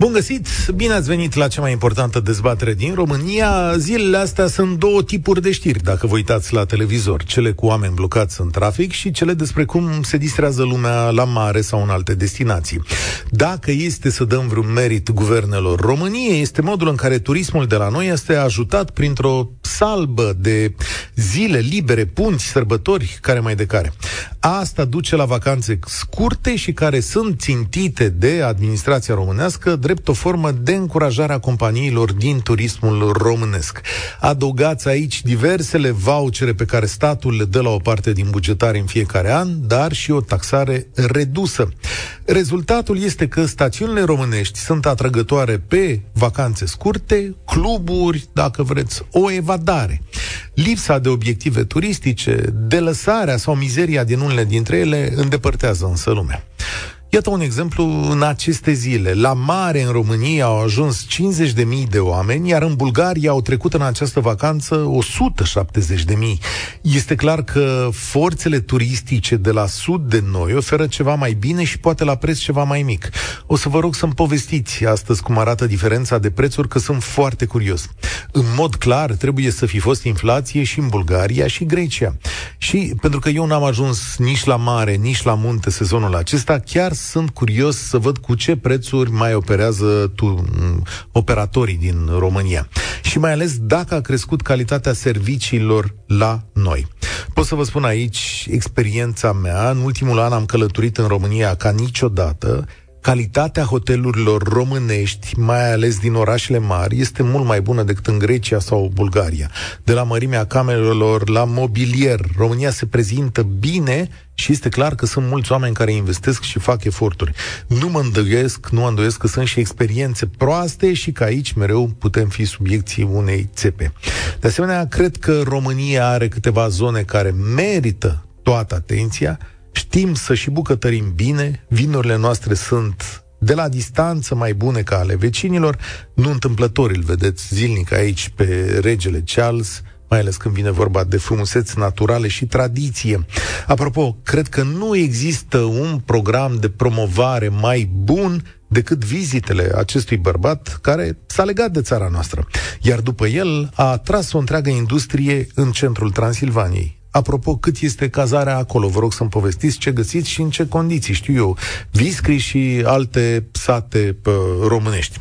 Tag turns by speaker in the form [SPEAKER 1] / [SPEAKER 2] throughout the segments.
[SPEAKER 1] Bun găsit! Bine ați venit la cea mai importantă dezbatere din România. Zilele astea sunt două tipuri de știri, dacă vă uitați la televizor. Cele cu oameni blocați în trafic și cele despre cum se distrează lumea la mare sau în alte destinații. Dacă este să dăm vreun merit guvernelor României, este modul în care turismul de la noi este ajutat printr-o salbă de zile libere, punți, sărbători, care mai de care. Asta duce la vacanțe scurte și care sunt țintite de administrația românească drept o formă de încurajare a companiilor din turismul românesc. Adăugați aici diversele vouchere pe care statul le dă la o parte din bugetare în fiecare an, dar și o taxare redusă. Rezultatul este că stațiunile românești sunt atrăgătoare pe vacanțe scurte, cluburi, dacă vreți, o evadare. Lipsa de obiective turistice, delăsarea sau mizeria din unele dintre ele îndepărtează însă lumea. Iată un exemplu în aceste zile. La mare, în România, au ajuns 50.000 de oameni, iar în Bulgaria au trecut în această vacanță 170.000. Este clar că forțele turistice de la sud de noi oferă ceva mai bine și poate la preț ceva mai mic. O să vă rog să-mi povestiți astăzi cum arată diferența de prețuri, că sunt foarte curios. În mod clar, trebuie să fi fost inflație și în Bulgaria și Grecia. Și pentru că eu n-am ajuns nici la mare, nici la munte sezonul acesta, chiar sunt curios să văd cu ce prețuri mai operează tu, operatorii din România. Și mai ales dacă a crescut calitatea serviciilor la noi. Pot să vă spun aici experiența mea. În ultimul an am călătorit în România ca niciodată calitatea hotelurilor românești, mai ales din orașele mari, este mult mai bună decât în Grecia sau Bulgaria. De la mărimea camerelor la mobilier, România se prezintă bine și este clar că sunt mulți oameni care investesc și fac eforturi. Nu mă îndoiesc, nu mă îndoiesc că sunt și experiențe proaste și că aici mereu putem fi subiecții unei țepe. De asemenea, cred că România are câteva zone care merită toată atenția, Știm să și bucătărim bine, vinurile noastre sunt de la distanță mai bune ca ale vecinilor, nu întâmplător îl vedeți zilnic aici pe regele Charles, mai ales când vine vorba de frumuseți naturale și tradiție. Apropo, cred că nu există un program de promovare mai bun decât vizitele acestui bărbat care s-a legat de țara noastră. Iar după el a atras o întreagă industrie în centrul Transilvaniei. Apropo, cât este cazarea acolo? Vă rog să-mi povestiți ce găsiți și în ce condiții, știu eu, Viscri și alte sate pă, românești.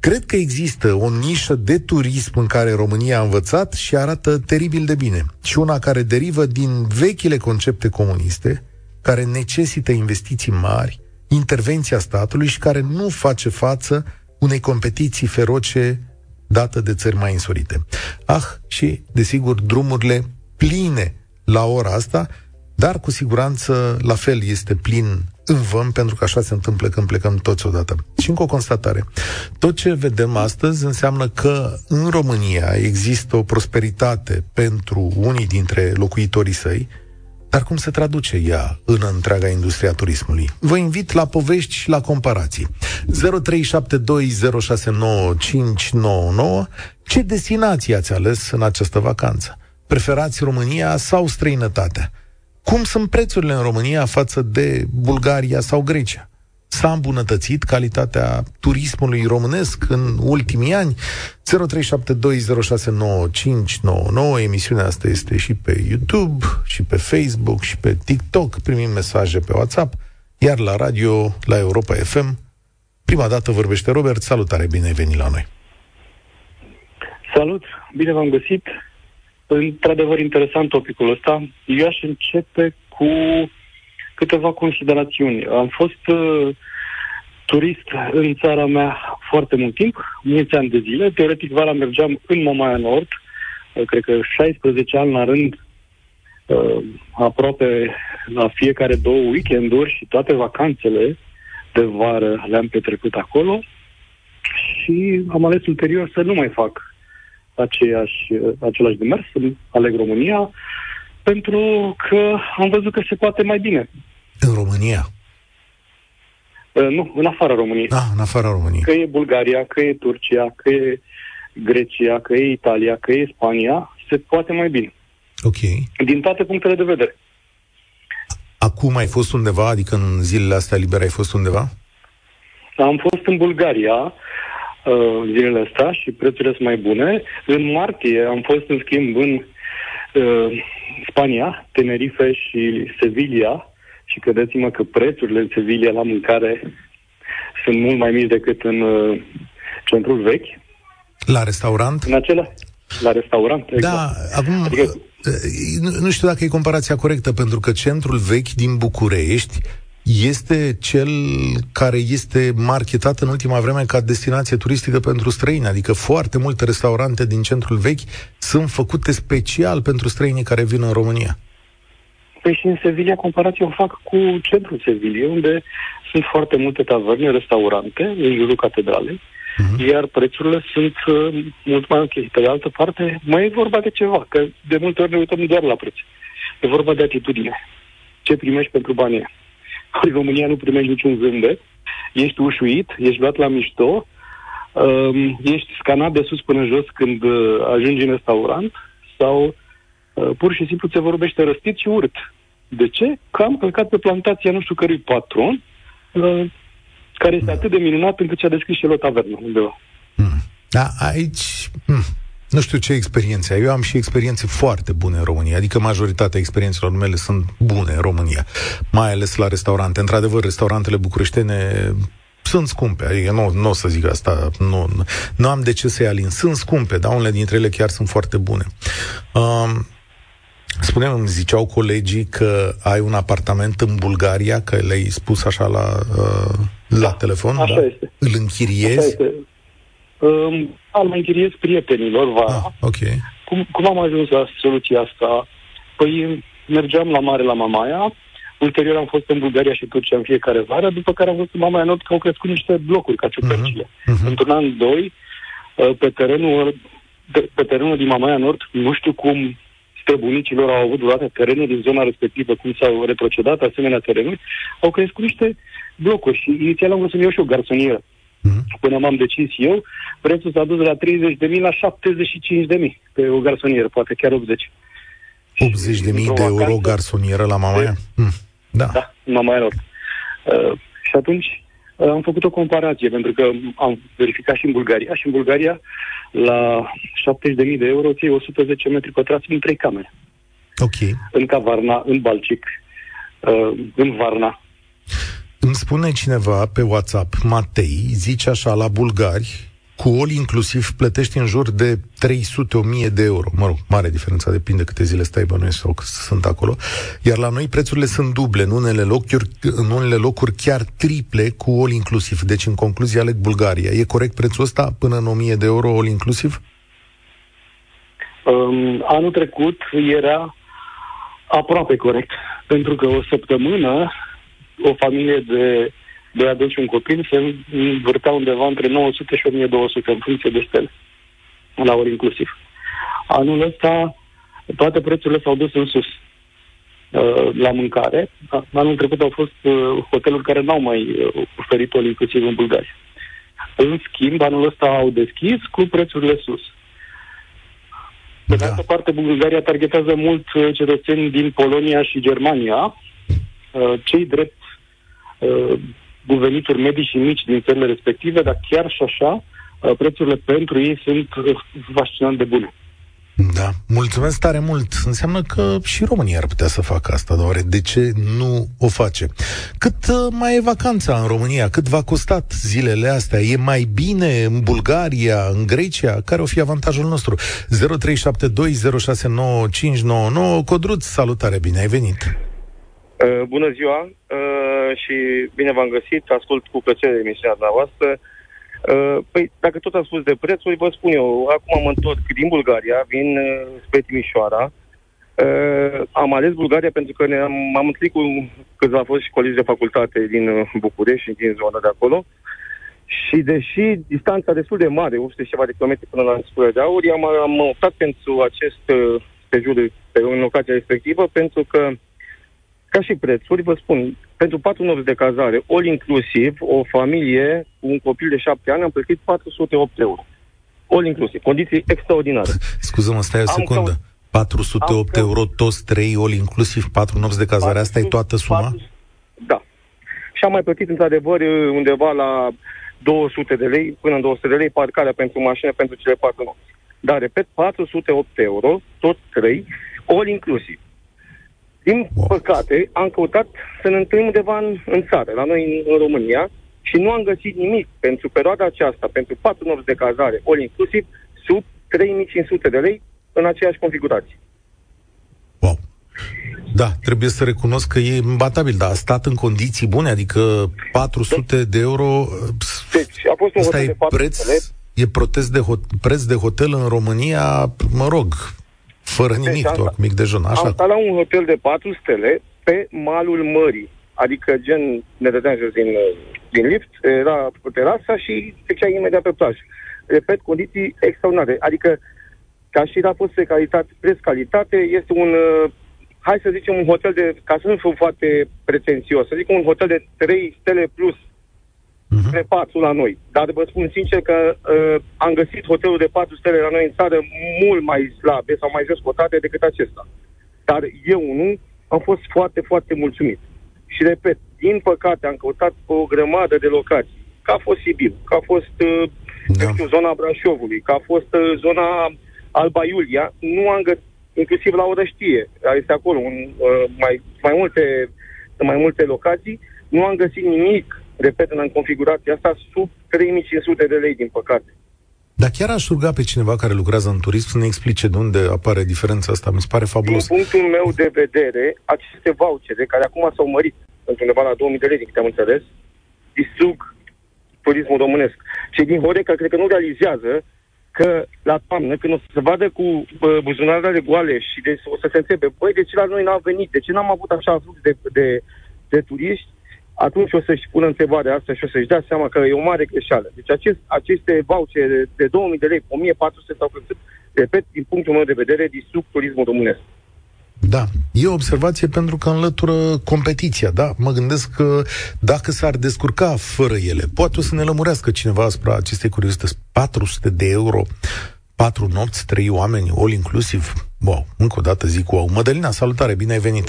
[SPEAKER 1] Cred că există o nișă de turism în care România a învățat și arată teribil de bine. Și una care derivă din vechile concepte comuniste, care necesită investiții mari, intervenția statului și care nu face față unei competiții feroce dată de țări mai insorite. Ah, și, desigur, drumurile pline la ora asta, dar cu siguranță la fel este plin în văm, pentru că așa se întâmplă când plecăm toți odată. Și încă o constatare. Tot ce vedem astăzi înseamnă că în România există o prosperitate pentru unii dintre locuitorii săi, dar cum se traduce ea în întreaga industria turismului? Vă invit la povești și la comparații. 0372069599 Ce destinație ați ales în această vacanță? Preferați România sau străinătatea? Cum sunt prețurile în România față de Bulgaria sau Grecia? S-a îmbunătățit calitatea turismului românesc în ultimii ani? 0372069599 Emisiunea asta este și pe YouTube, și pe Facebook, și pe TikTok. Primim mesaje pe WhatsApp, iar la radio, la Europa FM. Prima dată vorbește Robert. Salutare, bine ai venit la noi.
[SPEAKER 2] Salut, bine v-am găsit. Într-adevăr, interesant topicul ăsta. Eu aș începe cu câteva considerațiuni. Am fost uh, turist în țara mea foarte mult timp, mulți ani de zile. Teoretic, vara mergeam în Mamaia Nord, uh, cred că 16 ani la rând, uh, aproape la fiecare două weekenduri și toate vacanțele de vară le-am petrecut acolo și am ales ulterior să nu mai fac aceeași, același demers, aleg România, pentru că am văzut că se poate mai bine.
[SPEAKER 1] În România?
[SPEAKER 2] Uh, nu, în afara României.
[SPEAKER 1] Ah, în afara României.
[SPEAKER 2] Că e Bulgaria, că e Turcia, că e Grecia, că e Italia, că e Spania, se poate mai bine.
[SPEAKER 1] Ok.
[SPEAKER 2] Din toate punctele de vedere.
[SPEAKER 1] Acum ai fost undeva, adică în zilele astea libere ai fost undeva?
[SPEAKER 2] Am fost în Bulgaria uh, zilele astea și prețurile sunt mai bune. În martie am fost în schimb în uh, Spania, Tenerife și Sevilla și credeți-mă că prețurile în Sevilla la mâncare sunt mult mai mici decât în uh, centrul vechi.
[SPEAKER 1] La restaurant?
[SPEAKER 2] În acela, la restaurant,
[SPEAKER 1] exact. Da, acum, adică, uh, nu știu dacă e comparația corectă, pentru că centrul vechi din București este cel care este marketat în ultima vreme ca destinație turistică pentru străini, adică foarte multe restaurante din centrul vechi sunt făcute special pentru străinii care vin în România.
[SPEAKER 2] Păi și în Sevilla comparație o fac cu centrul Sevilla, unde sunt foarte multe taverne, restaurante, în jurul catedralei, uh-huh. iar prețurile sunt uh, mult mai ok. Pe de altă parte, mai e vorba de ceva, că de multe ori ne uităm doar la preț. E vorba de atitudine. Ce primești pentru banii în România nu primești niciun zâmbet, ești ușuit, ești luat la mișto, um, ești scanat de sus până jos când uh, ajungi în restaurant sau uh, pur și simplu ți vorbește răstit și urât. De ce? Că am călcat pe plantația nu știu cărui patron, uh, care este atât de minunat încât și-a deschis și el o tavernă undeva.
[SPEAKER 1] Hmm. Da, aici... Hmm. Nu știu ce experiențe ai. Eu am și experiențe foarte bune în România, adică majoritatea experiențelor mele sunt bune în România, mai ales la restaurante. Într-adevăr, restaurantele bucureștene sunt scumpe, adică nu, nu o să zic asta, nu, nu am de ce să-i alin. Sunt scumpe, dar unele dintre ele chiar sunt foarte bune. Um, Spuneam, îmi ziceau colegii că ai un apartament în Bulgaria, că le-ai spus așa la, uh, la da, telefon,
[SPEAKER 2] așa
[SPEAKER 1] da?
[SPEAKER 2] este.
[SPEAKER 1] Îl închiriezi? Așa este.
[SPEAKER 2] Um, am închiriez prietenilor va.
[SPEAKER 1] Ah, ok.
[SPEAKER 2] Cum, cum am ajuns la soluția asta? Păi mergeam la mare la Mamaia, ulterior am fost în Bulgaria și Turcia în fiecare vară, după care am văzut în Mamaia Nord că au crescut niște blocuri ca ciupercile. Uh-huh. uh-huh. Într-un an, doi, uh, pe terenul, pe terenul din Mamaia Nord, nu știu cum străbunicilor au avut vreodată terenul din zona respectivă, cum s-au retrocedat asemenea terenuri, au crescut niște blocuri și inițial am vrut să-mi iau și o garsonieră. Mm-hmm. Până m-am decis eu, prețul s-a dus de la 30.000 la 75.000 pe o garsonieră, poate chiar 80.
[SPEAKER 1] 80 de mii de euro garsonieră la Mamaia? Mm. Da.
[SPEAKER 2] Da, în Mamaia Nord. Uh, și atunci uh, am făcut o comparație, pentru că am verificat și în Bulgaria. Și în Bulgaria, la 70.000 de euro, ții 110 metri pătrați în trei camere.
[SPEAKER 1] Ok.
[SPEAKER 2] În Cavarna, în Balcic, uh, în Varna
[SPEAKER 1] îmi spune cineva pe WhatsApp, Matei, zice așa, la bulgari, cu all inclusiv plătești în jur de 300-1000 de euro. Mă rog, mare diferență, depinde câte zile stai bănuiesc sau sunt acolo. Iar la noi prețurile sunt duble, în unele locuri, în unele locuri chiar triple cu all inclusiv. Deci, în concluzie, aleg Bulgaria. E corect prețul ăsta până în 1000 de euro all inclusiv?
[SPEAKER 2] Um, anul trecut era aproape corect, pentru că o săptămână o familie de doi adulți și un copil se învârtea undeva între 900 și 1200 în funcție de stele, la ori inclusiv. Anul ăsta toate prețurile s-au dus în sus uh, la mâncare. Anul trecut au fost uh, hoteluri care n-au mai uh, oferit ori inclusiv în Bulgaria. În schimb, anul ăsta au deschis cu prețurile sus. Pe da. de altă parte, Bulgaria targetează mult cetățeni din Polonia și Germania, cei drept uh, cu venituri medii și mici din țările respective, dar chiar și așa, uh, prețurile pentru ei sunt uh, fascinant de bune.
[SPEAKER 1] Da, mulțumesc tare mult. Înseamnă că și România ar putea să facă asta, doar de ce nu o face? Cât uh, mai e vacanța în România? Cât v-a costat zilele astea? E mai bine în Bulgaria, în Grecia? Care o fi avantajul nostru? 0372069599 Codruț, salutare, bine ai venit!
[SPEAKER 3] Uh, bună ziua uh, și bine v-am găsit. Ascult cu plăcere emisiunea dumneavoastră. Uh, păi, dacă tot am spus de prețuri, vă spun eu, acum mă întorc din Bulgaria, vin uh, spre Timișoara. Uh, am ales Bulgaria pentru că ne-am, am întâlnit cu câțiva fost și colegi de facultate din uh, București și din zona de acolo. Și deși distanța destul de mare, 800 ceva de kilometri până la Spură de Aur, am, am optat pentru acest uh, sejur pe în ocazia respectivă, pentru că uh, ca și prețuri, vă spun, pentru 4 nopți de cazare, all inclusiv, o familie cu un copil de 7 ani am plătit 408 euro. all inclusiv, condiții extraordinare.
[SPEAKER 1] Scuză-mă, stai o secundă. Am 408 am euro, toți trei, all inclusiv, 4 nopți de cazare, asta e toată suma? 4,
[SPEAKER 3] da. Și am mai plătit, într-adevăr, undeva la 200 de lei, până în 200 de lei, parcarea pentru mașină pentru cele 4 nopți. Dar, repet, 408 euro, tot trei, all inclusiv. Din wow. păcate, am căutat să ne întâlnim undeva în, în țară, la noi în, în România, și nu am găsit nimic pentru perioada aceasta, pentru 4 nopți de cazare, all inclusiv, sub 3500 de lei în aceeași configurație.
[SPEAKER 1] Wow. Da, trebuie să recunosc că e imbatabil, dar a stat în condiții bune, adică 400 de euro...
[SPEAKER 3] Deci, a fost un
[SPEAKER 1] hotel e de 4 preț, stele. E protest de hot, preț de hotel în România, mă rog, fără deci nimic, deci, doar cu mic dejun, așa?
[SPEAKER 3] Am stat la un hotel de 4 stele pe malul mării, adică gen ne dădeam jos din, din lift, era terasa și trecea imediat pe plajă. Repet, condiții extraordinare, adică ca și raport de calitate, preț-calitate, este un, uh, hai să zicem, un hotel de, ca să nu fiu foarte pretențios, să zic un hotel de 3 stele plus uh-huh. de 4 la noi. Dar vă spun sincer că uh, am găsit hotelul de 4 stele la noi în țară mult mai slabe sau mai jos cotate decât acesta. Dar eu nu am fost foarte, foarte mulțumit. Și repet, din păcate am căutat o grămadă de locații. Ca a fost Sibiu, ca a fost uh, da. știu, zona Brașovului, ca a fost uh, zona Alba Iulia, nu am găsit, inclusiv la Orăștie, este acolo un, uh, mai, mai, multe, mai multe locații, nu am găsit nimic repet, în configurația asta, sub 3500 de lei, din păcate.
[SPEAKER 1] Dar chiar aș ruga pe cineva care lucrează în turism să ne explice de unde apare diferența asta. Mi se pare fabulos.
[SPEAKER 3] Din punctul meu de vedere, aceste vouchere, care acum s-au mărit pentru undeva la 2000 de lei, din câte am înțeles, distrug turismul românesc. Cei din Horeca cred că nu realizează că la toamnă, când o să se vadă cu buzunarele goale și de, o să se întrebe, băi, de ce la noi n-a venit, de ce n-am avut așa flux de, de, de turiști, atunci o să-și pună întrebarea asta și o să-și dea seama că e o mare greșeală. Deci acest, aceste vouchere de, de 2000 de lei, 1400 sau cât, repet, din punctul meu de vedere, distrug turismul românesc.
[SPEAKER 1] Da, e o observație pentru că înlătură competiția, da? Mă gândesc că dacă s-ar descurca fără ele, poate o să ne lămurească cineva asupra acestei curiozități. 400 de euro, 4 nopți, 3 oameni, all inclusiv. Wow, încă o dată zic wow. Mădălina, salutare, bine ai venit!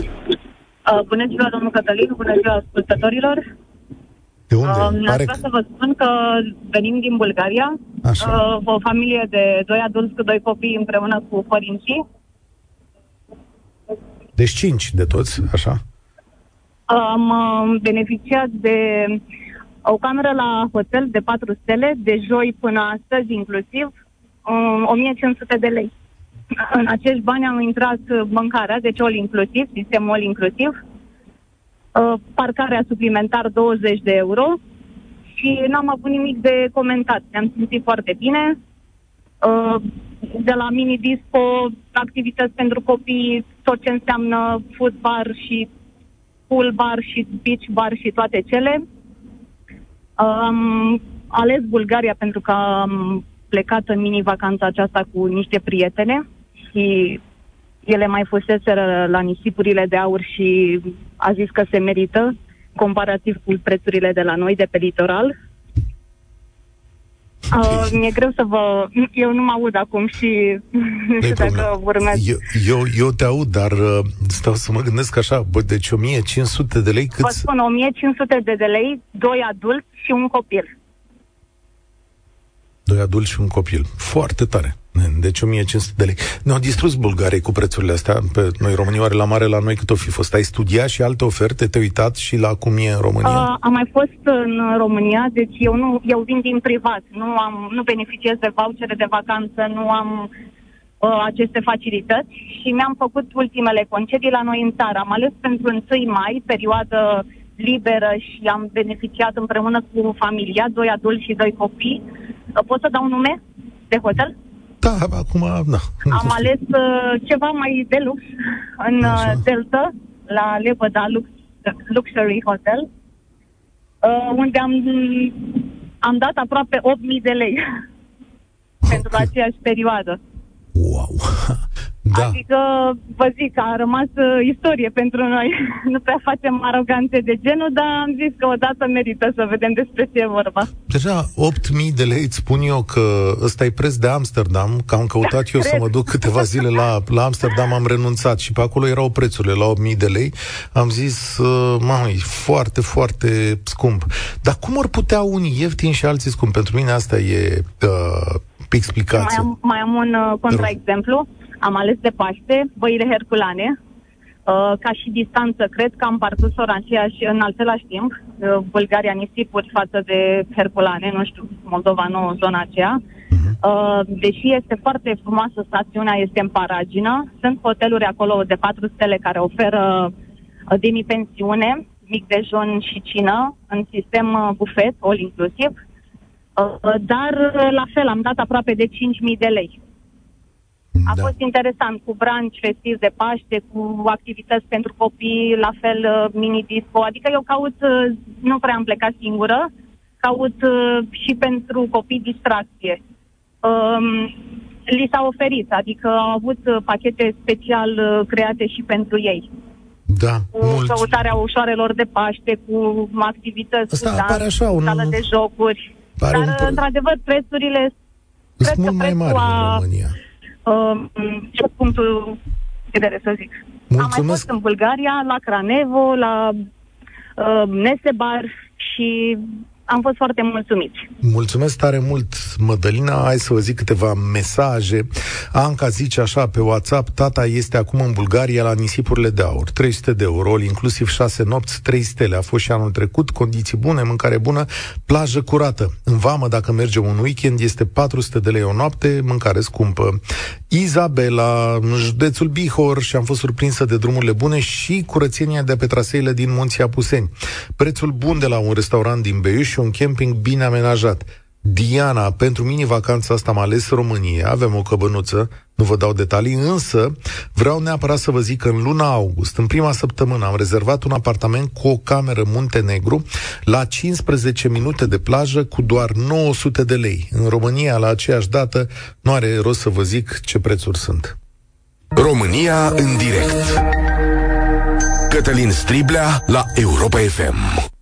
[SPEAKER 4] Uh, bună ziua, domnul Cătălin, bună ziua ascultătorilor.
[SPEAKER 1] De unde?
[SPEAKER 4] Uh, Aș vrea să vă spun că venim din Bulgaria, Așa. Uh, o familie de doi adulți cu doi copii împreună cu părinții.
[SPEAKER 1] Deci cinci de toți, așa?
[SPEAKER 4] Am uh, beneficiat de o cameră la hotel de patru stele, de joi până astăzi inclusiv, uh, 1500 de lei în acești bani am intrat mâncarea, deci all inclusiv, sistemul all inclusiv, uh, parcarea suplimentar 20 de euro și n-am avut nimic de comentat. Ne-am simțit foarte bine. Uh, de la mini-disco, activități pentru copii, tot ce înseamnă food bar și pool bar și beach bar și toate cele. Am ales Bulgaria pentru că am plecat în mini-vacanța aceasta cu niște prietene și ele mai fuseseră la nisipurile de aur și a zis că se merită, comparativ cu prețurile de la noi, de pe litoral. Uh, mi-e greu să vă... Eu nu mă aud acum și nu știu dacă urmez.
[SPEAKER 1] Eu, eu, eu te aud, dar uh, stau să mă gândesc așa, bă, deci 1500 de lei cât... Vă
[SPEAKER 4] spun, 1500 de, de lei, doi adulți și un copil.
[SPEAKER 1] Doi adulți și un copil. Foarte tare. Deci 1500 de lei. Ne-au distrus Bulgarii cu prețurile astea. Pe noi, România, are la mare la noi cât o fi fost. Ai studiat și alte oferte? Te-ai uitat și la cum e în România? Uh,
[SPEAKER 4] am mai fost în România, deci eu nu, eu vin din privat. Nu, am, nu beneficiez de vouchere de vacanță, nu am uh, aceste facilități și mi-am făcut ultimele concedii la noi în țară. Am ales pentru 1 mai, perioadă liberă și am beneficiat împreună cu familia, doi adulți și doi copii. Uh, pot să dau nume de hotel?
[SPEAKER 1] Da, acum, na.
[SPEAKER 4] Am ales uh, ceva mai de lux în uh, Delta, la Lepăda Lux, Luxury Hotel, uh, unde am, am dat aproape 8.000 de lei okay. pentru aceeași perioadă.
[SPEAKER 1] Wow!
[SPEAKER 4] Da. Adică, vă zic, a rămas uh, istorie pentru noi. nu prea facem aroganțe de genul, dar am zis că odată merită să vedem despre ce e vorba.
[SPEAKER 1] Deja 8.000 de lei, îți spun eu că ăsta e preț de Amsterdam, că am căutat eu să mă duc câteva zile la, la Amsterdam, am renunțat și pe acolo erau prețurile la 8.000 de lei. Am zis, uh, mai foarte, foarte scump. Dar cum ar putea unii ieftini și alții scump? Pentru mine asta e uh, explicație.
[SPEAKER 4] Mai am, mai am un uh, contraexemplu. Am ales de Paște, băile herculane, uh, ca și distanță, cred că am parcurs orașia și în același timp, uh, Bulgaria nisipuri față de Herculane, nu știu, Moldova nu, zona aceea. Mhm. Uh, deși este foarte frumoasă stațiunea, este în paragină, sunt hoteluri acolo de patru stele care oferă uh, demi-pensiune, mic dejun și cină, în sistem uh, bufet, all inclusiv, uh, dar uh, la fel am dat aproape de 5.000 de lei. A da. fost interesant cu branci festiv de Paște, cu activități pentru copii, la fel uh, mini-disco. Adică eu caut, uh, nu prea am plecat singură, caut uh, și pentru copii distracție. Um, li s-a oferit, adică au avut pachete special create și pentru ei.
[SPEAKER 1] Da,
[SPEAKER 4] cu mult. căutarea ușoarelor de Paște, cu activități,
[SPEAKER 1] Asta cu dans, așa, un...
[SPEAKER 4] sală de jocuri. Dar, un... într-adevăr, prețurile...
[SPEAKER 1] Sunt mult mai mari a... în România
[SPEAKER 4] ce punctul de vedere, să zic. Mulțumesc. Am mai fost în Bulgaria, la Cranevo, la uh, Nesebar și am fost foarte mulțumiți.
[SPEAKER 1] Mulțumesc tare mult, Mădălina. Hai să vă zic câteva mesaje. Anca zice așa pe WhatsApp, tata este acum în Bulgaria la nisipurile de aur. 300 de euro, inclusiv 6 nopți, 3 stele. A fost și anul trecut, condiții bune, mâncare bună, plajă curată. În vamă, dacă mergem un weekend, este 400 de lei o noapte, mâncare scumpă. Izabela, în județul Bihor, și am fost surprinsă de drumurile bune și curățenia de pe traseile din Munții Apuseni. Prețul bun de la un restaurant din Beiuș și un camping bine amenajat. Diana, pentru mini-vacanța asta am ales România, avem o căbănuță, nu vă dau detalii, însă vreau neapărat să vă zic că în luna august, în prima săptămână, am rezervat un apartament cu o cameră Muntenegru la 15 minute de plajă cu doar 900 de lei. În România, la aceeași dată, nu are rost să vă zic ce prețuri sunt.
[SPEAKER 5] România în direct Cătălin Striblea la Europa FM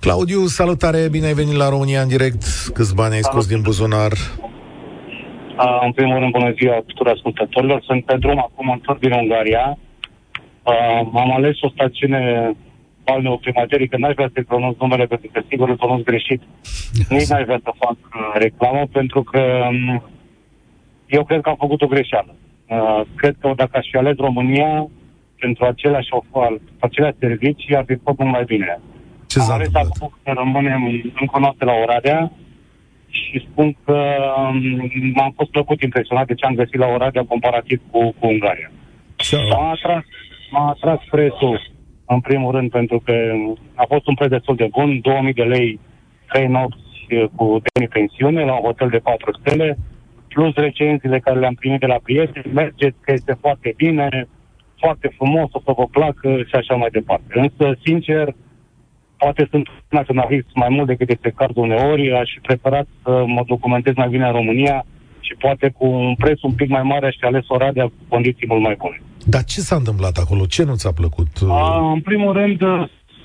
[SPEAKER 1] Claudiu, salutare, bine ai venit la România în direct. Câți bani ai scos din buzunar?
[SPEAKER 6] Uh, în primul rând, bună ziua tuturor ascultătorilor. Sunt pe drum acum, întorc din Ungaria. Uh, am ales o stațiune balneoprimaterică, n-aș vrea să-i pronunț numele, pentru că sigur îl pronunț greșit. Nici n-aș vrea să fac uh, reclamă, pentru că um, eu cred că am făcut o greșeală. Uh, cred că dacă aș fi ales România pentru aceleași ofer, aceleași servicii, ar fi fost mult mai bine.
[SPEAKER 1] Ce s-a
[SPEAKER 6] Am ales acum să rămânem încă o noapte la Oradea și spun că um, m-am fost plăcut impresionat de ce am găsit la Oradea comparativ cu, cu Ungaria. M-a atras, m-a atras prețul, în primul rând, pentru că a fost un preț destul de bun, 2000 de lei, 3 nopți uh, cu demi-pensiune la un hotel de 4 stele, plus recenziile care le-am primit de la prieteni, mergeți că este foarte bine, foarte frumos, o să vă placă și așa mai departe. Însă, sincer, poate sunt naționalist mai mult decât este cardul uneori, aș fi preferat să mă documentez mai bine în România și poate cu un preț un pic mai mare aș fi ales Oradea cu condiții mult mai bune.
[SPEAKER 1] Dar ce s-a întâmplat acolo? Ce nu ți-a plăcut?
[SPEAKER 6] A, în primul rând,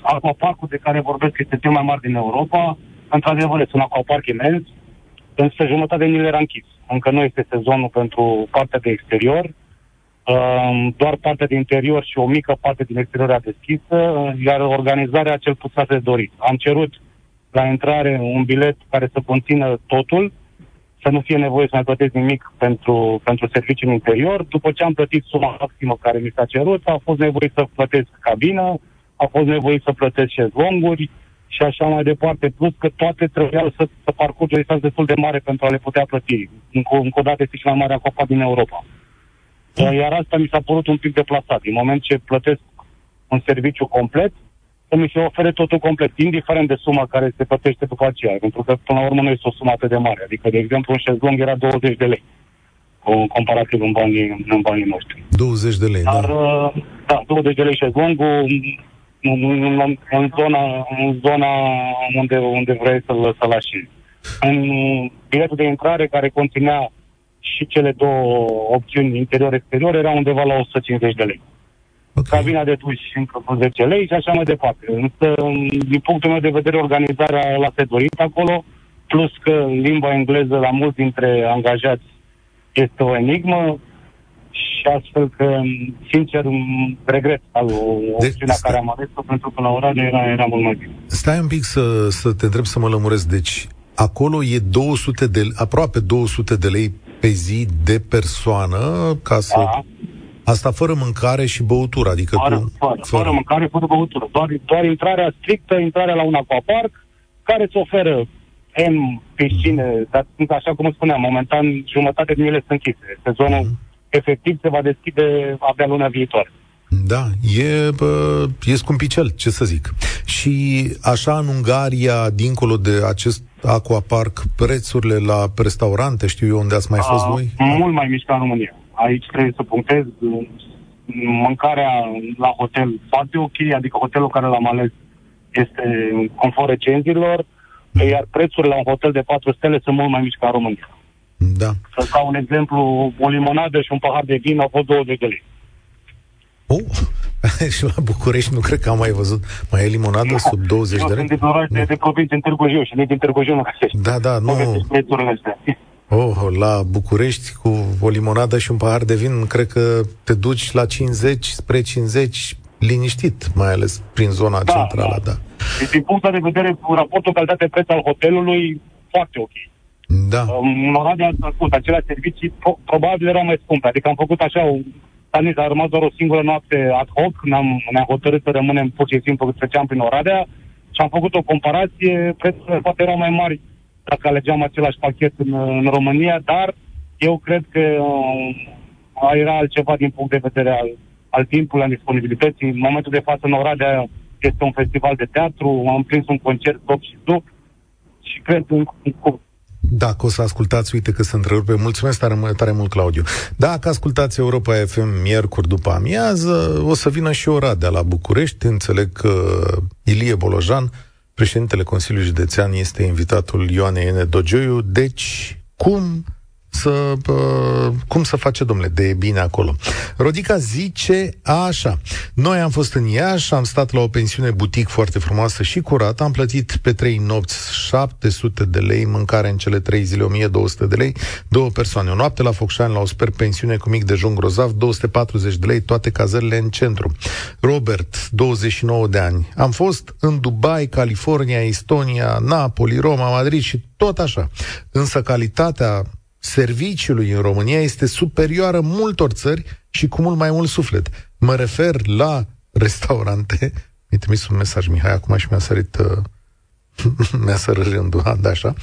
[SPEAKER 6] aquaparcul de care vorbesc este cel mai mare din Europa. Într-adevăr, este un aquapark imens, însă jumătate din el era închis. Încă nu este sezonul pentru partea de exterior doar partea din interior și o mică parte din exterior a deschisă, iar organizarea cel puțin de dorit. Am cerut la intrare un bilet care să conțină totul, să nu fie nevoie să mai plătesc nimic pentru, pentru serviciul în interior. După ce am plătit suma maximă care mi s-a cerut, a fost nevoie să plătesc cabină, a fost nevoie să plătesc șezlonguri și așa mai departe, plus că toate trebuiau să, să parcurg o distanță destul de mare pentru a le putea plăti. Încă, încă o dată este cea mai mare acopa din Europa. Iar asta mi s-a părut un pic deplasat. Din moment ce plătesc un serviciu complet, să mi se ofere totul complet, indiferent de suma care se plătește după aceea. Pentru că, până la urmă, nu este o sumă atât de mare. Adică, de exemplu, un șezlong era 20 de lei, comparativ în banii, în banii noștri.
[SPEAKER 1] 20 de lei,
[SPEAKER 6] Dar, da. Uh, da, 20 de lei șezlongul, în, în, în, zona, în zona unde, unde vrei să-l, să-l așezi. În biletul de intrare care conținea și cele două opțiuni interior-exterior erau undeva la 150 de lei. Okay. Cabina de duș încă 10 lei și așa mai departe. Însă, din punctul meu de vedere, organizarea la dorit acolo, plus că limba engleză la mulți dintre angajați este o enigmă și astfel că, sincer, regret al opțiunea de, care am ales-o, pentru că la ora de era, era mult mai bine.
[SPEAKER 1] Stai un pic să, să te întreb să mă lămuresc. Deci, acolo e 200 de, aproape 200 de lei pe zi de persoană ca să... Da. Asta fără mâncare și băutură, adică
[SPEAKER 6] fără, tu... Fără, fără, fără mâncare, fără băutură. Doar, doar intrarea strictă, intrarea la un aquapark, care îți oferă M piscine, dar sunt, așa cum spuneam, momentan jumătate din ele sunt închise. Sezonul mm-hmm. efectiv se va deschide abia luna viitoare.
[SPEAKER 1] Da, e, bă, e scumpicel, ce să zic. Și așa în Ungaria, dincolo de acest aquapark, prețurile la restaurante, știu eu unde ați mai fost A, voi?
[SPEAKER 6] Mult mai mici ca în România. Aici trebuie să punctez mâncarea la hotel foarte ok, adică hotelul care l-am ales este conform recenzilor, mm. iar prețurile la un hotel de 4 stele sunt mult mai mici ca în România.
[SPEAKER 1] Da.
[SPEAKER 6] Să ca un exemplu, o limonadă și un pahar de vin au fost 20 de lei.
[SPEAKER 1] Oh, și la București nu cred că am mai văzut. Mai e limonadă da. sub 20 de lei?
[SPEAKER 6] sunt din oraș de, de provincie în Târgu Jiu și nici din Târgu Jiu nu găsești.
[SPEAKER 1] Da, da, nu.
[SPEAKER 6] Nu astea.
[SPEAKER 1] Oh, la București cu o limonadă și un pahar de vin, cred că te duci la 50 spre 50 liniștit, mai ales prin zona da, centrală, da. da.
[SPEAKER 6] Deci, din punctul de vedere, raportul calitate-preț al hotelului, foarte ok.
[SPEAKER 1] Da.
[SPEAKER 6] În Oradea am spus, acelea servicii pro- probabil erau mai scumpe. Adică am făcut așa o Stanis a rămas doar o singură noapte ad hoc, ne-am, ne-am hotărât să rămânem pur și simplu că treceam prin Oradea și am făcut o comparație, prețurile poate erau mai mari dacă alegeam același pachet în, în România, dar eu cred că uh, era altceva din punct de vedere al, al timpului, al disponibilității. În momentul de față în Oradea este un festival de teatru, am prins un concert top și duc și cred în, în,
[SPEAKER 1] dacă o să ascultați, uite că se întrerupe. Mulțumesc tare, tare mult, Claudiu. Dacă ascultați Europa FM miercuri după amiază, o să vină și ora de la București. Înțeleg că Ilie Bolojan, președintele Consiliului Județean, este invitatul Ioane Ene Dogioiu. Deci, cum să, uh, cum să face, domnule, de bine acolo. Rodica zice așa, noi am fost în Iași, am stat la o pensiune butic foarte frumoasă și curată, am plătit pe trei nopți 700 de lei, mâncare în cele trei zile 1200 de lei, două persoane. O noapte la Focșani, la o sper pensiune cu mic dejun grozav, 240 de lei, toate cazările în centru. Robert, 29 de ani. Am fost în Dubai, California, Estonia, Napoli, Roma, Madrid și tot așa. Însă calitatea serviciului în România este superioară multor țări și cu mult mai mult suflet. Mă refer la restaurante. Mi-a trimis un mesaj Mihai acum și mi-a sărit uh, mi-a să rândul, da, așa.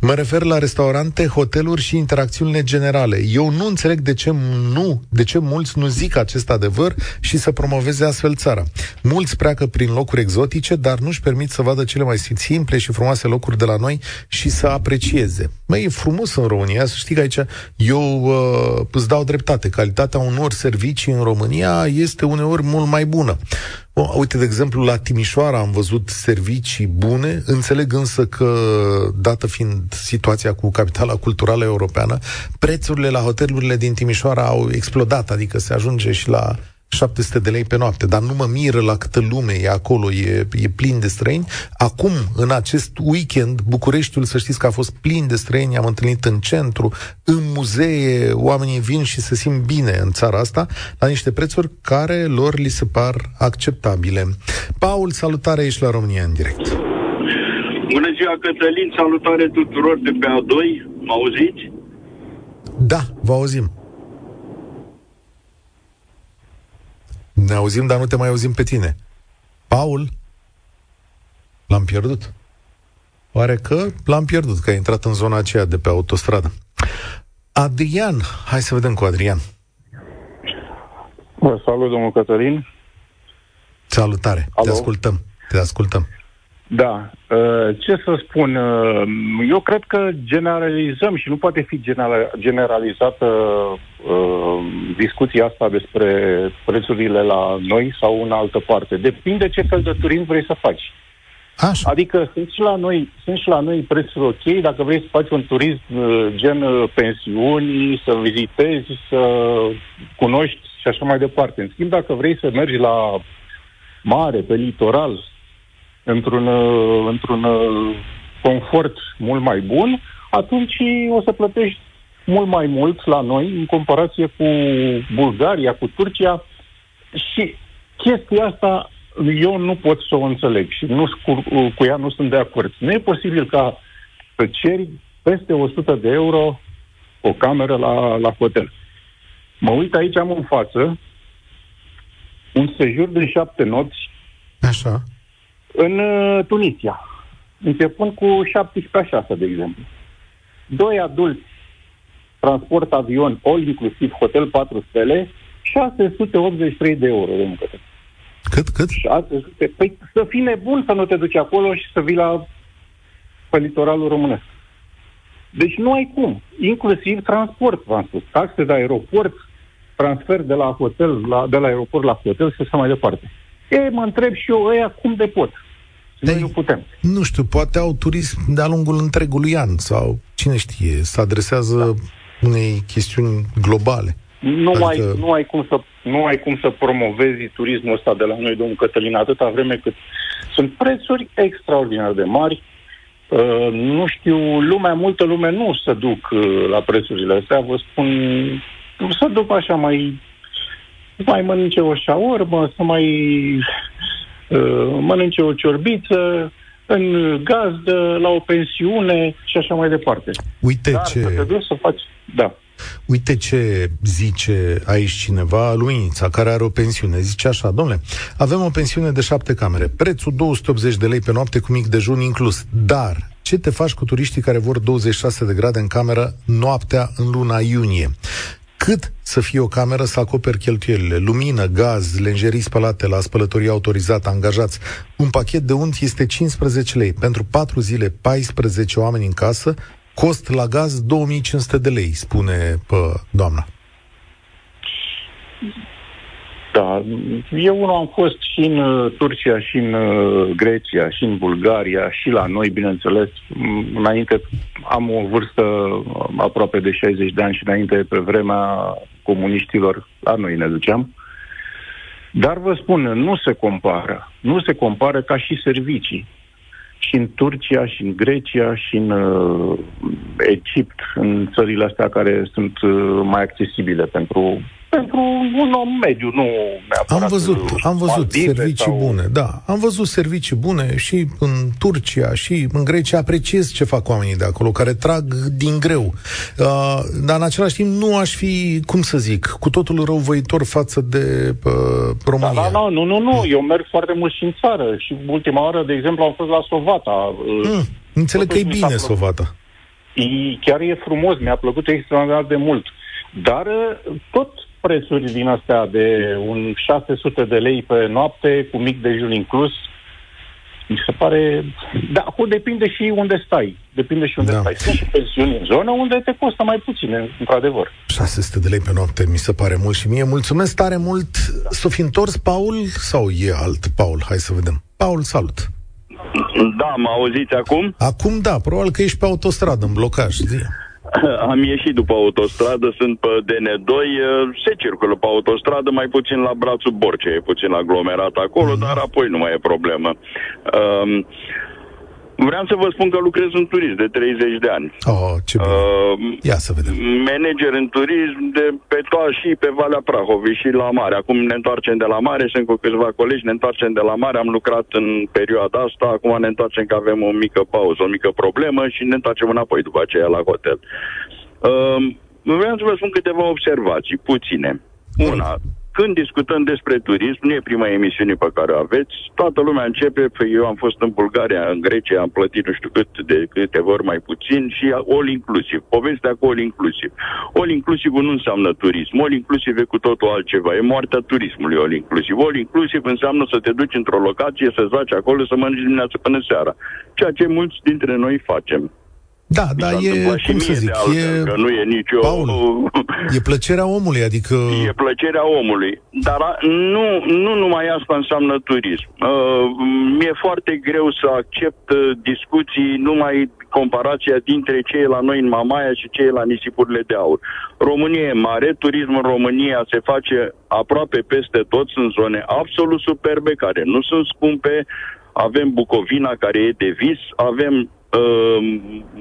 [SPEAKER 1] Mă refer la restaurante, hoteluri și interacțiunile generale. Eu nu înțeleg de ce nu, de ce mulți nu zic acest adevăr și să promoveze astfel țara. Mulți pleacă prin locuri exotice, dar nu-și permit să vadă cele mai simple și frumoase locuri de la noi și să aprecieze. Măi, e frumos în România, să știi că aici eu uh, îți dau dreptate. Calitatea unor servicii în România este uneori mult mai bună. Uite, de exemplu, la Timișoara am văzut servicii bune, înțeleg însă că, dată fiind situația cu capitala culturală europeană, prețurile la hotelurile din Timișoara au explodat, adică se ajunge și la 700 de lei pe noapte, dar nu mă miră la câtă lume e acolo, e, e plin de străini. Acum, în acest weekend, Bucureștiul, să știți că a fost plin de străini, am întâlnit în centru, în muzee, oamenii vin și se simt bine în țara asta, la niște prețuri care lor li se par acceptabile. Paul, salutare, ești la România în direct.
[SPEAKER 7] Bună ziua, Cătălin, salutare tuturor de pe A2, mă auziți?
[SPEAKER 1] Da, vă auzim. Ne auzim, dar nu te mai auzim pe tine. Paul? L-am pierdut. Oare că l-am pierdut, că a intrat în zona aceea de pe autostradă. Adrian, hai să vedem cu Adrian.
[SPEAKER 8] Bă, salut, domnul Cătălin.
[SPEAKER 1] Salutare, Alo? te ascultăm, te ascultăm.
[SPEAKER 8] Da. Uh, ce să spun? Uh, eu cred că generalizăm și nu poate fi generalizată uh, discuția asta despre prețurile la noi sau în altă parte. Depinde ce fel de turism vrei să faci.
[SPEAKER 1] Așa.
[SPEAKER 8] Adică sunt și la noi, sunt și la noi prețuri ok dacă vrei să faci un turism uh, gen uh, pensiuni, să vizitezi, să cunoști și așa mai departe. În schimb, dacă vrei să mergi la mare, pe litoral, într-un, uh, într-un confort mult mai bun, atunci o să plătești mult mai mult la noi în comparație cu Bulgaria, cu Turcia și chestia asta eu nu pot să o înțeleg și nu, cu, cu ea nu sunt de acord. Nu e posibil ca să ceri peste 100 de euro o cameră la, la hotel. Mă uit aici, am în față un sejur de șapte nopți
[SPEAKER 1] Așa.
[SPEAKER 8] În uh, Tunisia, începând cu 17 6, de exemplu. Doi adulți, transport avion, all inclusiv, hotel 4 stele, 683 de euro, de câte.
[SPEAKER 1] Cât, cât?
[SPEAKER 8] 600. Păi să fii nebun să nu te duci acolo și să vii la pe litoralul românesc. Deci nu ai cum. Inclusiv transport, v-am spus. Taxe de aeroport, transfer de la hotel, la, de la aeroport la hotel și așa mai departe. E, mă întreb și eu, ăia cum de pot? Noi
[SPEAKER 1] Ei,
[SPEAKER 8] nu putem.
[SPEAKER 1] Nu știu, poate au turism de-a lungul întregului an sau cine știe, se adresează da. unei chestiuni globale.
[SPEAKER 8] Nu,
[SPEAKER 1] Adică-
[SPEAKER 8] ai, nu, ai cum să, nu ai cum să promovezi turismul ăsta de la noi, domnul Cătălin, atâta vreme cât sunt prețuri extraordinar de mari. Uh, nu știu, lumea, multă lume nu se duc uh, la prețurile astea, vă spun, să duc așa mai mai mănânce o șaormă, să mai uh, mănânce o ciorbiță, în gazdă, la o pensiune și așa mai departe.
[SPEAKER 1] Uite
[SPEAKER 8] Dar
[SPEAKER 1] ce...
[SPEAKER 8] să te duci să faci... Da.
[SPEAKER 1] Uite ce zice aici cineva, Luinița, care are o pensiune. Zice așa, domnule, avem o pensiune de șapte camere, prețul 280 de lei pe noapte cu mic dejun inclus, dar ce te faci cu turiștii care vor 26 de grade în cameră noaptea în luna iunie? Cât să fie o cameră să acoperi cheltuielile? Lumină, gaz, lenjerii spălate la spălătorie autorizată, angajați. Un pachet de unt este 15 lei. Pentru 4 zile, 14 oameni în casă, cost la gaz 2500 de lei, spune pă, doamna.
[SPEAKER 8] Da, eu unul am fost și în uh, Turcia, și în uh, Grecia, și în Bulgaria, și la noi, bineînțeles. M- Înainte am o vârstă uh, aproape de 60 de ani și înainte, pe vremea comuniștilor, la noi ne duceam. Dar vă spun, nu se compară. Nu se compară ca și servicii. Și în Turcia, și în Grecia, și în uh, Egipt, în țările astea care sunt uh, mai accesibile pentru pentru un om mediu, nu neapărat
[SPEAKER 1] Am văzut,
[SPEAKER 8] uh,
[SPEAKER 1] am văzut
[SPEAKER 8] Maldive
[SPEAKER 1] servicii
[SPEAKER 8] sau...
[SPEAKER 1] bune, da. Am văzut servicii bune și în Turcia și în Grecia. Apreciez ce fac oamenii de acolo, care trag din greu. Uh, dar în același timp nu aș fi, cum să zic, cu totul răuvoitor față de uh,
[SPEAKER 8] Da,
[SPEAKER 1] România.
[SPEAKER 8] da, da, nu, nu, nu, eu merg foarte mult și în țară și ultima oară, de exemplu, am fost la Sovata. uh,
[SPEAKER 1] Mm, înțeleg că e
[SPEAKER 8] Totuși mi s-a
[SPEAKER 1] bine,
[SPEAKER 8] plăcut.
[SPEAKER 1] Sovata.
[SPEAKER 8] E, chiar e frumos, mi-a plăcut extraordinar de mult. Dar uh, tot prețuri din astea de un 600 de lei pe noapte, cu mic dejun inclus, mi se pare... Da, acum depinde și unde stai. Depinde și unde
[SPEAKER 1] Da.
[SPEAKER 8] stai. Sunt și pensiuni în zonă unde te costă mai puțin, într-adevăr.
[SPEAKER 1] 600 de lei pe noapte mi se pare mult și mie. Mulțumesc tare mult. S-o fi întors Paul sau e alt Paul? Hai să vedem. Paul, salut.
[SPEAKER 7] Da, mă auziți acum?
[SPEAKER 1] Acum da, probabil că ești pe autostradă, în blocaj. Zi.
[SPEAKER 7] Am ieșit după autostradă, sunt pe DN2, se circulă pe autostradă, mai puțin la brațul Borce, e puțin aglomerat acolo,
[SPEAKER 1] Mhm.
[SPEAKER 7] dar apoi nu mai e problemă. Um, vreau să vă spun că lucrez în turism de 30 de ani.
[SPEAKER 1] Oh, ce bine.
[SPEAKER 7] Uh,
[SPEAKER 1] Ia să vedem.
[SPEAKER 7] manager în turism de pe toa și pe Valea Prahovei și la mare. Acum ne întoarcem de la mare, sunt cu câțiva colegi, ne întoarcem de la mare, am lucrat în perioada asta, acum ne întoarcem că avem o mică pauză, o mică problemă și ne întoarcem înapoi după aceea la hotel. Uh, vreau să vă spun câteva observații, puține. Una, când discutăm despre turism, nu e prima emisiune pe care o aveți, toată lumea începe, păi eu am fost în Bulgaria, în Grecia, am plătit nu știu cât de câteva ori mai puțin și all inclusiv. Povestea cu all inclusiv. All inclusiv nu înseamnă turism, all inclusiv e cu totul altceva, e moartea turismului all inclusiv. All inclusiv înseamnă să te duci într-o locație, să-ți faci acolo, să mănânci dimineața până seara. Ceea ce mulți dintre noi facem.
[SPEAKER 1] Da,
[SPEAKER 7] Mi
[SPEAKER 1] da,
[SPEAKER 7] s-a
[SPEAKER 1] e,
[SPEAKER 7] întâmplat și
[SPEAKER 1] cum să
[SPEAKER 7] mie
[SPEAKER 1] zic,
[SPEAKER 7] de altfel,
[SPEAKER 1] e...
[SPEAKER 7] că nu e nicio...
[SPEAKER 1] Paul, E plăcerea omului, adică...
[SPEAKER 7] E plăcerea omului. Dar a, nu, nu numai asta înseamnă turism. Uh, mi-e foarte greu să accept uh, discuții numai comparația dintre cei la noi în Mamaia și cei la nisipurile de aur. România e mare, turismul în România se face aproape peste tot, sunt zone absolut superbe, care nu sunt scumpe, avem Bucovina, care e de vis, avem uh,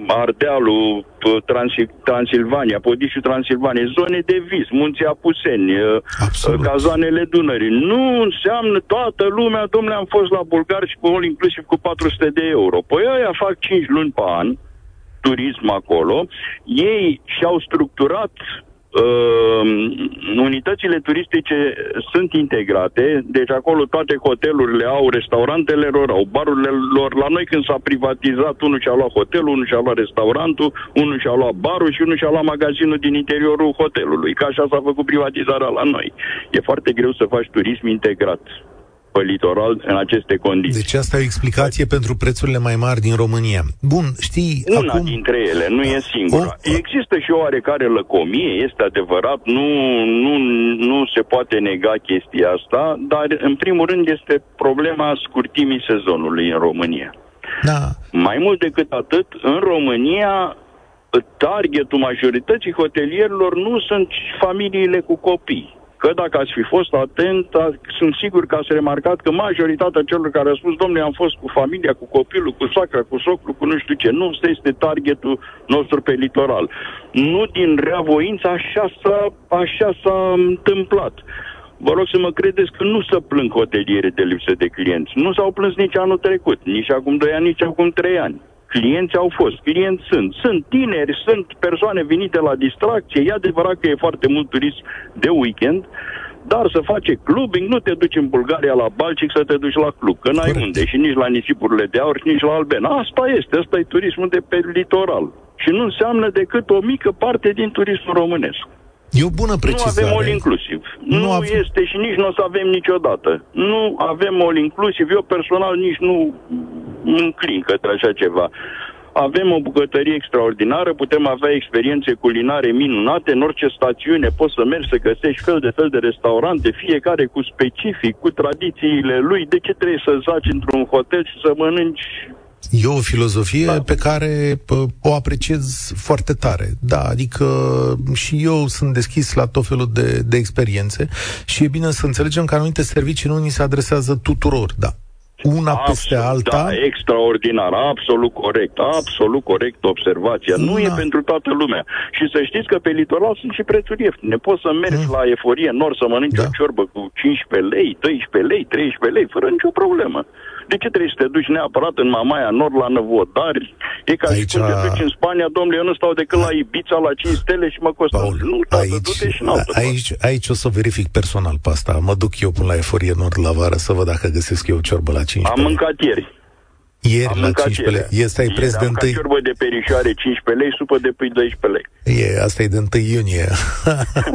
[SPEAKER 7] Ardealul, uh, Transi- Transilvania, Podișul Transilvania, zone de vis, Munții Apuseni, uh,
[SPEAKER 1] Absolut.
[SPEAKER 7] uh, cazoanele Dunării. Nu înseamnă toată lumea, domnule, am fost la bulgar și cu all inclusiv cu 400 de euro. Păi ăia fac 5 luni pe an, turism acolo, ei și-au structurat uh, unitățile turistice sunt integrate, deci acolo toate hotelurile au, restaurantele lor au, barurile lor. La noi când s-a privatizat, unul și-a luat hotelul, unul și-a luat restaurantul, unul și-a luat barul și unul și-a luat magazinul din interiorul hotelului. Ca așa s-a făcut privatizarea la noi. E foarte greu să faci turism integrat pe litoral în aceste condiții.
[SPEAKER 1] Deci asta e o explicație pentru prețurile mai mari din România. Bun, știi,
[SPEAKER 7] Una
[SPEAKER 1] acum...
[SPEAKER 7] dintre ele, nu e singura.
[SPEAKER 1] O-
[SPEAKER 7] Există și o oarecare lăcomie, este adevărat, nu, nu, nu se poate nega chestia asta, dar în primul rând este problema scurtimii sezonului în România.
[SPEAKER 1] Da,
[SPEAKER 7] Mai mult decât atât, în România, targetul majorității hotelierilor nu sunt familiile cu copii. Că dacă ați fi fost atent, a- sunt sigur că ați remarcat că majoritatea celor care au spus, domnule, am fost cu familia, cu copilul, cu soacra, cu socru, cu nu știu ce. Nu, ăsta este targetul nostru pe litoral. Nu din reavoință, așa s-a, așa s-a întâmplat. Vă rog să mă credeți că nu se plâng hoteliere de lipsă de clienți. Nu s-au plâns nici anul trecut, nici acum 2 ani, nici acum 3 ani. Clienți au fost, clienți sunt. Sunt tineri, sunt persoane venite la distracție. E adevărat că e foarte mult turism de weekend, dar să face clubbing, nu te duci în Bulgaria la Balcic să te duci la club, că n-ai
[SPEAKER 1] Corect.
[SPEAKER 7] unde și nici la nisipurile de aur și nici la Albena. Asta este, asta e turismul de pe litoral. Și nu înseamnă decât o mică parte din turismul românesc.
[SPEAKER 1] E o bună
[SPEAKER 7] Nu
[SPEAKER 1] precizare.
[SPEAKER 7] avem all inclusiv. Nu,
[SPEAKER 1] Nu
[SPEAKER 7] nu
[SPEAKER 1] avem-
[SPEAKER 7] este și nici nu o să avem niciodată. Nu avem all inclusiv. Eu personal nici nu înclin către așa ceva. Avem o bucătărie extraordinară, putem avea experiențe culinare minunate, în orice stațiune poți să mergi să găsești fel de fel de restaurante, fiecare cu specific, cu tradițiile lui. De ce trebuie să zaci într-un hotel și să mănânci
[SPEAKER 1] E o filozofie
[SPEAKER 7] Da.
[SPEAKER 1] pe care pă, o apreciez foarte tare. Da, adică și eu sunt deschis la tot felul de, de experiențe și e bine să înțelegem că anumite servicii nu ni se adresează tuturor, da. Una peste alta,
[SPEAKER 7] Da, extraordinar, absolut corect, absolut corect observația. Nu
[SPEAKER 1] Da.
[SPEAKER 7] e pentru toată lumea. Și să știți că pe litoral sunt și prețuri ieftine. Poți să mergi la eforie nord să mănânci
[SPEAKER 1] Mm. Da.
[SPEAKER 7] o ciorbă cu 15 lei, 12 lei, 13 lei, fără nicio problemă. De ce trebuie să te duci neapărat în Mamaia Nord la Năvodari? E ca
[SPEAKER 1] Aici-
[SPEAKER 7] și cum te duci în Spania, domnule, eu nu stau decât la Ibiza, la 5 stele și mă costă.
[SPEAKER 1] Paul,
[SPEAKER 7] nu, tată,
[SPEAKER 1] aici,
[SPEAKER 7] du-te și în altă parte.
[SPEAKER 1] aici, aici o să verific personal pe asta. Mă duc eu până la Eforie Nord la vară să văd dacă găsesc eu ciorbă la 15
[SPEAKER 7] Am mâncat ieri.
[SPEAKER 1] Ieri
[SPEAKER 7] Am
[SPEAKER 1] la
[SPEAKER 7] mâncat
[SPEAKER 1] 15 lei.
[SPEAKER 7] ieri.
[SPEAKER 1] Este ai
[SPEAKER 7] Ieri
[SPEAKER 1] preț de
[SPEAKER 7] Am mâncat
[SPEAKER 1] 1
[SPEAKER 7] ciorbă de perișoare 15 lei, supă de pui 12 lei.
[SPEAKER 1] E, asta e de 1 iunie.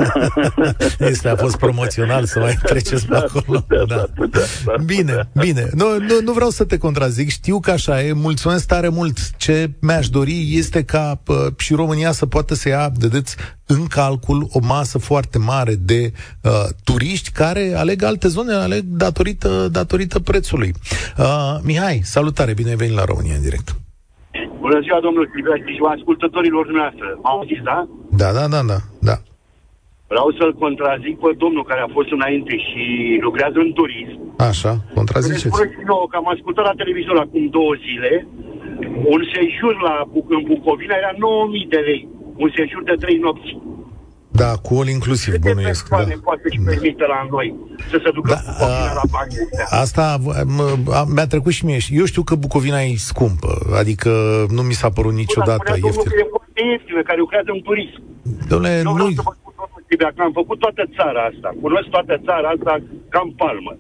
[SPEAKER 1] este, a fost promoțional să mai treceți pe
[SPEAKER 7] Da,
[SPEAKER 1] acolo.
[SPEAKER 7] putea, da, putea, da,
[SPEAKER 1] Bine,
[SPEAKER 7] putea.
[SPEAKER 1] bine. Nu, nu, nu vreau să te contrazic, știu că așa e. Mulțumesc tare mult. Ce mi-aș dori este ca pă, și România să poată să ia, vedeți, în calcul o masă foarte mare de uh, turiști care aleg alte zone, aleg datorită, datorită prețului. Uh, Mihai, salutare, bine ai venit la România în direct.
[SPEAKER 9] Bună ziua, domnul Silvestri și ascultătorilor dumneavoastră. M-au zis, da?
[SPEAKER 1] Da, da, da, da, da.
[SPEAKER 9] Vreau să-l contrazic pe domnul care a fost înainte și lucrează în turism.
[SPEAKER 1] Așa,
[SPEAKER 9] Să ne
[SPEAKER 1] contraziceți.
[SPEAKER 9] spuneți nouă că am ascultat la televizor acum două zile, un sejur la, Buc- în Bucovina era 9.000 de lei. Un sejur de trei nopți.
[SPEAKER 1] Da, cu all inclusiv,
[SPEAKER 9] Câte
[SPEAKER 1] bănuiesc. Da.
[SPEAKER 9] persoane poate și permite la noi să se ducă
[SPEAKER 1] Da,
[SPEAKER 9] da, Bucovina
[SPEAKER 1] a-
[SPEAKER 9] la bani ăștia?
[SPEAKER 1] Asta m- a- mi-a trecut și mie. Eu știu că Bucovina e scumpă, adică nu mi s-a părut niciodată
[SPEAKER 9] Spunea domnul
[SPEAKER 1] ieftin.
[SPEAKER 9] că e foarte ieftină, care lucrează în turism.
[SPEAKER 1] Dom'le,
[SPEAKER 9] Eu
[SPEAKER 1] nu
[SPEAKER 9] vreau să vă spun, domnul Sibia, că am făcut toată țara asta. Cunosc toată țara asta ca în palmă.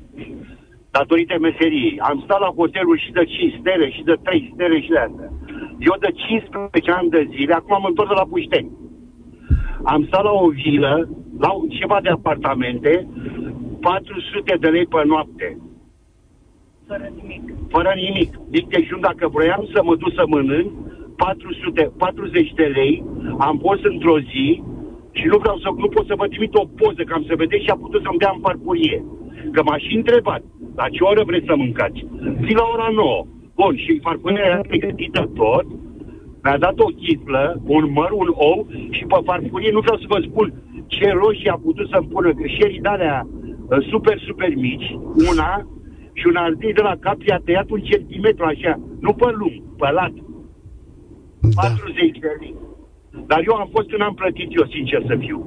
[SPEAKER 9] Datorită meseriei. Am stat la hoteluri și de 5 stele, și de 3 stele, și de astea. Eu de 15 ani de zile, acum am întors de la Pușteni. Am stat la o vilă, la un- ceva de apartamente, 400 de lei pe noapte. Fără nimic. Fără nimic. Mic dejun, dacă vroiam să mă duc să mănânc, 400, 40 de lei, am fost într-o zi și nu vreau să, nu pot să vă trimit o poză, că am să vedeți și a putut să-mi dea în farfurie. Că m-aș și întrebat, la ce oră vreți să mâncați? Zi la ora 9. Bun, și farfuria era pregătită tot, mi-a dat o chiflă, un măr, un ou și pe farfurie, nu vreau să vă spun ce roșii a putut să-mi pună, că șerii de-alea uh, super, super mici, una, și un ardei de la cap i-a tăiat un centimetru așa, nu pe lung, pe lat. Da. 40 de lei. Dar eu am fost când am plătit eu, sincer să fiu.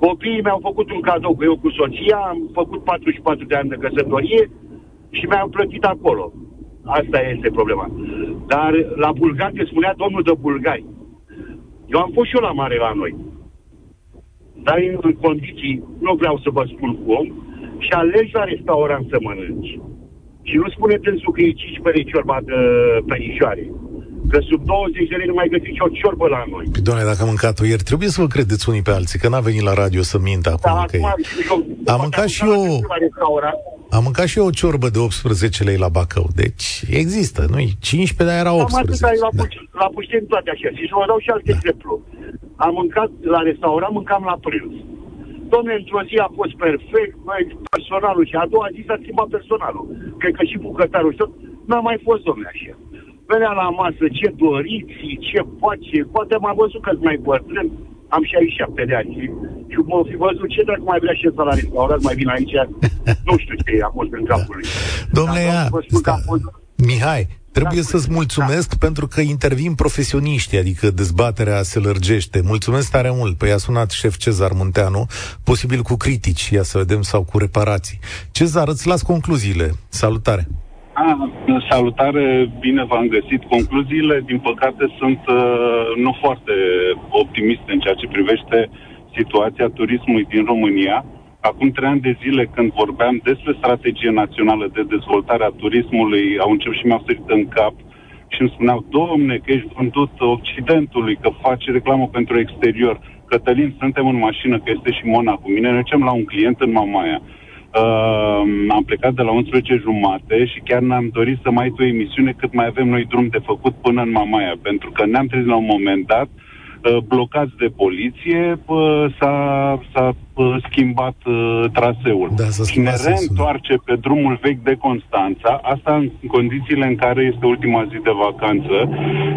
[SPEAKER 9] Copiii mi-au făcut un cadou, că eu cu soția am făcut 44 de ani de căsătorie și mi-au plătit acolo. Asta este problema. Dar la Bulgari, că spunea domnul de Bulgari, eu am fost și eu la mare la noi. Dar în condiții, nu vreau să vă spun cum, și alegi la restaurant să mănânci. Și nu spune tânsul că e 15 lei ciorba de perișoare. Că sub 20 de lei nu mai găsiți o ciorbă la noi.
[SPEAKER 1] Păi, doamne, dacă am mâncat-o ieri, trebuie să vă credeți unii pe alții, că n-a venit la radio să mintă acum. Da, că acum, e... Am mâncat și eu... Am mâncat și eu o ciorbă de 18 lei la Bacău. Deci există, nu 15, dar era 18. Am
[SPEAKER 9] la, da. la pușteni toate așa. Și vă dau și alte da. exemplu. Am mâncat la restaurant, mâncam la prânz. Domne, într-o zi a fost perfect, mai personalul și a doua zi s-a schimbat personalul. Cred că și bucătarul și tot. N-a mai fost, domne, așa. Venea la masă, ce doriți, ce face, poate m-a văzut că mai bătrân, am 67 de ani și, și mă fi văzut ce dacă mai vrea și la restaurant, mai vin aici, nu știu ce a fost în capul lui.
[SPEAKER 1] Domnule, ia, Mihai, Trebuie da, să-ți mulțumesc da. pentru că intervin profesioniști, adică dezbaterea se lărgește. Mulțumesc tare mult. Păi a sunat șef Cezar Munteanu, posibil cu critici, ia să vedem, sau cu reparații. Cezar, îți las concluziile. Salutare!
[SPEAKER 10] A, salutare, bine v-am găsit. Concluziile, din păcate, sunt uh, nu foarte optimiste în ceea ce privește situația turismului din România. Acum trei ani de zile, când vorbeam despre strategie națională de dezvoltare a turismului, au început și mi-au sărit în cap și îmi spuneau, domne, că ești vândut Occidentului, că faci reclamă pentru exterior. Cătălin, suntem în mașină, că este și Mona cu mine, ne ducem la un client în Mamaia. Uh, am plecat de la 11 jumate și chiar ne-am dorit să mai o emisiune cât mai avem noi drum de făcut până în Mamaia, pentru că ne-am trezit la un moment dat uh, Uh, blocați de poliție, uh, s-a, s-a uh, schimbat traseul.
[SPEAKER 1] Da,
[SPEAKER 10] și ne reîntoarce pe drumul vechi de Constanța, asta în condițiile în care este ultima zi de vacanță,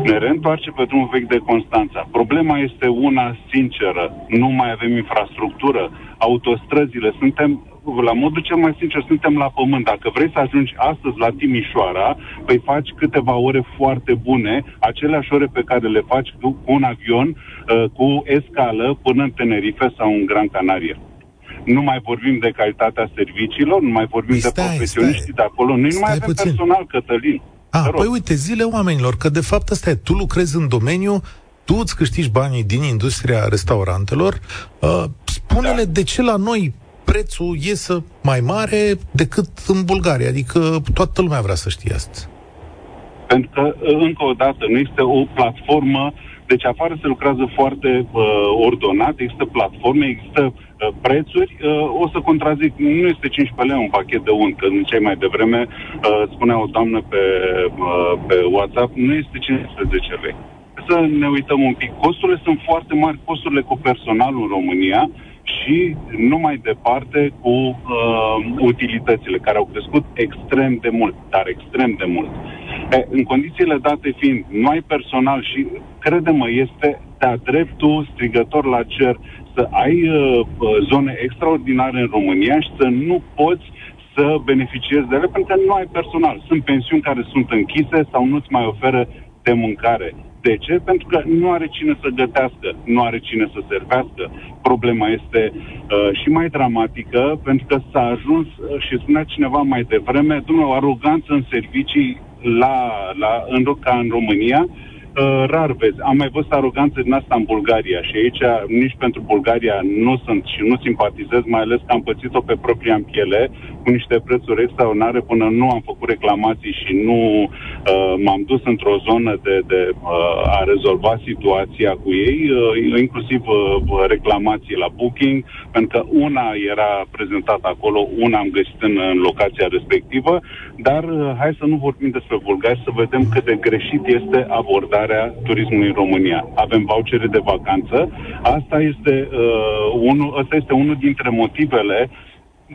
[SPEAKER 10] ne reîntoarce pe drumul vechi de Constanța. Problema este una sinceră, nu mai avem infrastructură, autostrăzile, suntem la modul cel mai sincer, suntem la pământ. Dacă vrei să ajungi astăzi la Timișoara, păi faci câteva ore foarte bune, aceleași ore pe care le faci cu un avion, uh, cu escală, până în Tenerife sau în Gran Canaria. Nu mai vorbim de calitatea serviciilor, nu mai vorbim
[SPEAKER 1] stai,
[SPEAKER 10] de profesioniștii stai. de acolo. Noi nu mai avem puțin. personal, Cătălin.
[SPEAKER 1] Ah, păi uite, zile oamenilor, că de fapt asta e, tu lucrezi în domeniu, tu îți câștigi banii din industria restaurantelor, uh, spune-le da. de ce la noi prețul iese mai mare decât în Bulgaria. Adică toată lumea vrea să știe asta.
[SPEAKER 10] Pentru că, încă o dată, nu este o platformă deci afară se lucrează foarte uh, ordonat, există platforme, există uh, prețuri. Uh, o să contrazic, nu este 15 lei un pachet de unt, că în cei mai devreme uh, spunea o doamnă pe, uh, pe WhatsApp, nu este 15 lei. Să ne uităm un pic. Costurile sunt foarte mari, costurile cu personalul în România, și nu mai departe cu uh, utilitățile, care au crescut extrem de mult, dar extrem de mult. E, în condițiile date fiind, nu ai personal și, crede-mă, este de-a dreptul strigător la cer să ai uh, zone extraordinare în România și să nu poți să beneficiezi de ele pentru că nu ai personal. Sunt pensiuni care sunt închise sau nu-ți mai oferă de mâncare. De ce? Pentru că nu are cine să gătească, nu are cine să servească. Problema este uh, și mai dramatică, pentru că s-a ajuns, uh, și spunea cineva mai devreme, o aroganță în servicii la, la, în, ca în România, uh, rar vezi. Am mai văzut aroganță din asta în Bulgaria și aici nici pentru Bulgaria nu sunt și nu simpatizez, mai ales că am pățit-o pe propria în piele cu niște prețuri extraordinare până nu am făcut reclamații și nu uh, m-am dus într-o zonă de, de uh, a rezolva situația cu ei, uh, inclusiv uh, reclamații la Booking, pentru că una era prezentată acolo, una am găsit în, în locația respectivă, dar uh, hai să nu vorbim despre Bulgari, să vedem cât de greșit este abordarea stimularea turismului în România. Avem vouchere de vacanță. Asta este, uh, unul, asta este unul dintre motivele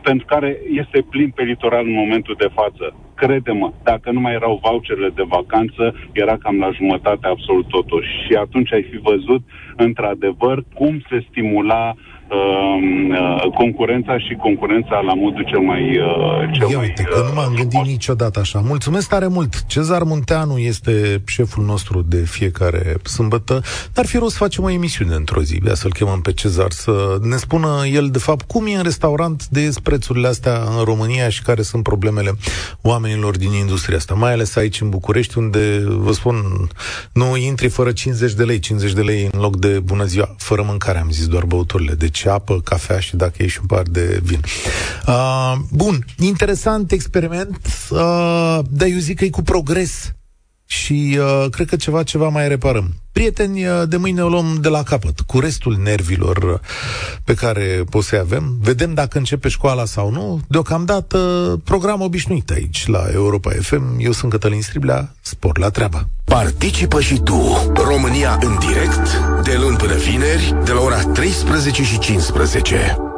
[SPEAKER 10] pentru care este plin pe litoral în momentul de față. Crede-mă, dacă nu mai erau voucherele de vacanță, era cam la jumătate absolut totuși. Și atunci ai fi văzut, într-adevăr, cum se stimula uh, Um, uh, concurența și concurența la modul cel mai... Uh, cel
[SPEAKER 1] Ia
[SPEAKER 10] mai,
[SPEAKER 1] uite, că nu m-am gândit uh, niciodată așa. Mulțumesc tare mult! Cezar Munteanu este șeful nostru de fiecare sâmbătă. Dar fi rost să facem o emisiune într-o zi, de să-l chemăm pe Cezar, să ne spună el, de fapt, cum e în restaurant de prețurile astea în România și care sunt problemele oamenilor din industria asta, mai ales aici în București, unde, vă spun, nu intri fără 50 de lei, 50 de lei în loc de bună ziua, fără mâncare, am zis, doar băuturile. Deci și apă, cafea și dacă e și un par de vin. Uh, bun, interesant experiment, uh, dar eu zic că e cu progres și uh, cred că ceva, ceva mai reparăm. Prieteni, uh, de mâine o luăm de la capăt, cu restul nervilor pe care poți să avem. Vedem dacă începe școala sau nu. Deocamdată, program obișnuit aici, la Europa FM. Eu sunt Cătălin Striblea, spor la treabă.
[SPEAKER 5] Participă și tu, România în direct, de luni până vineri, de la ora 13 și 15.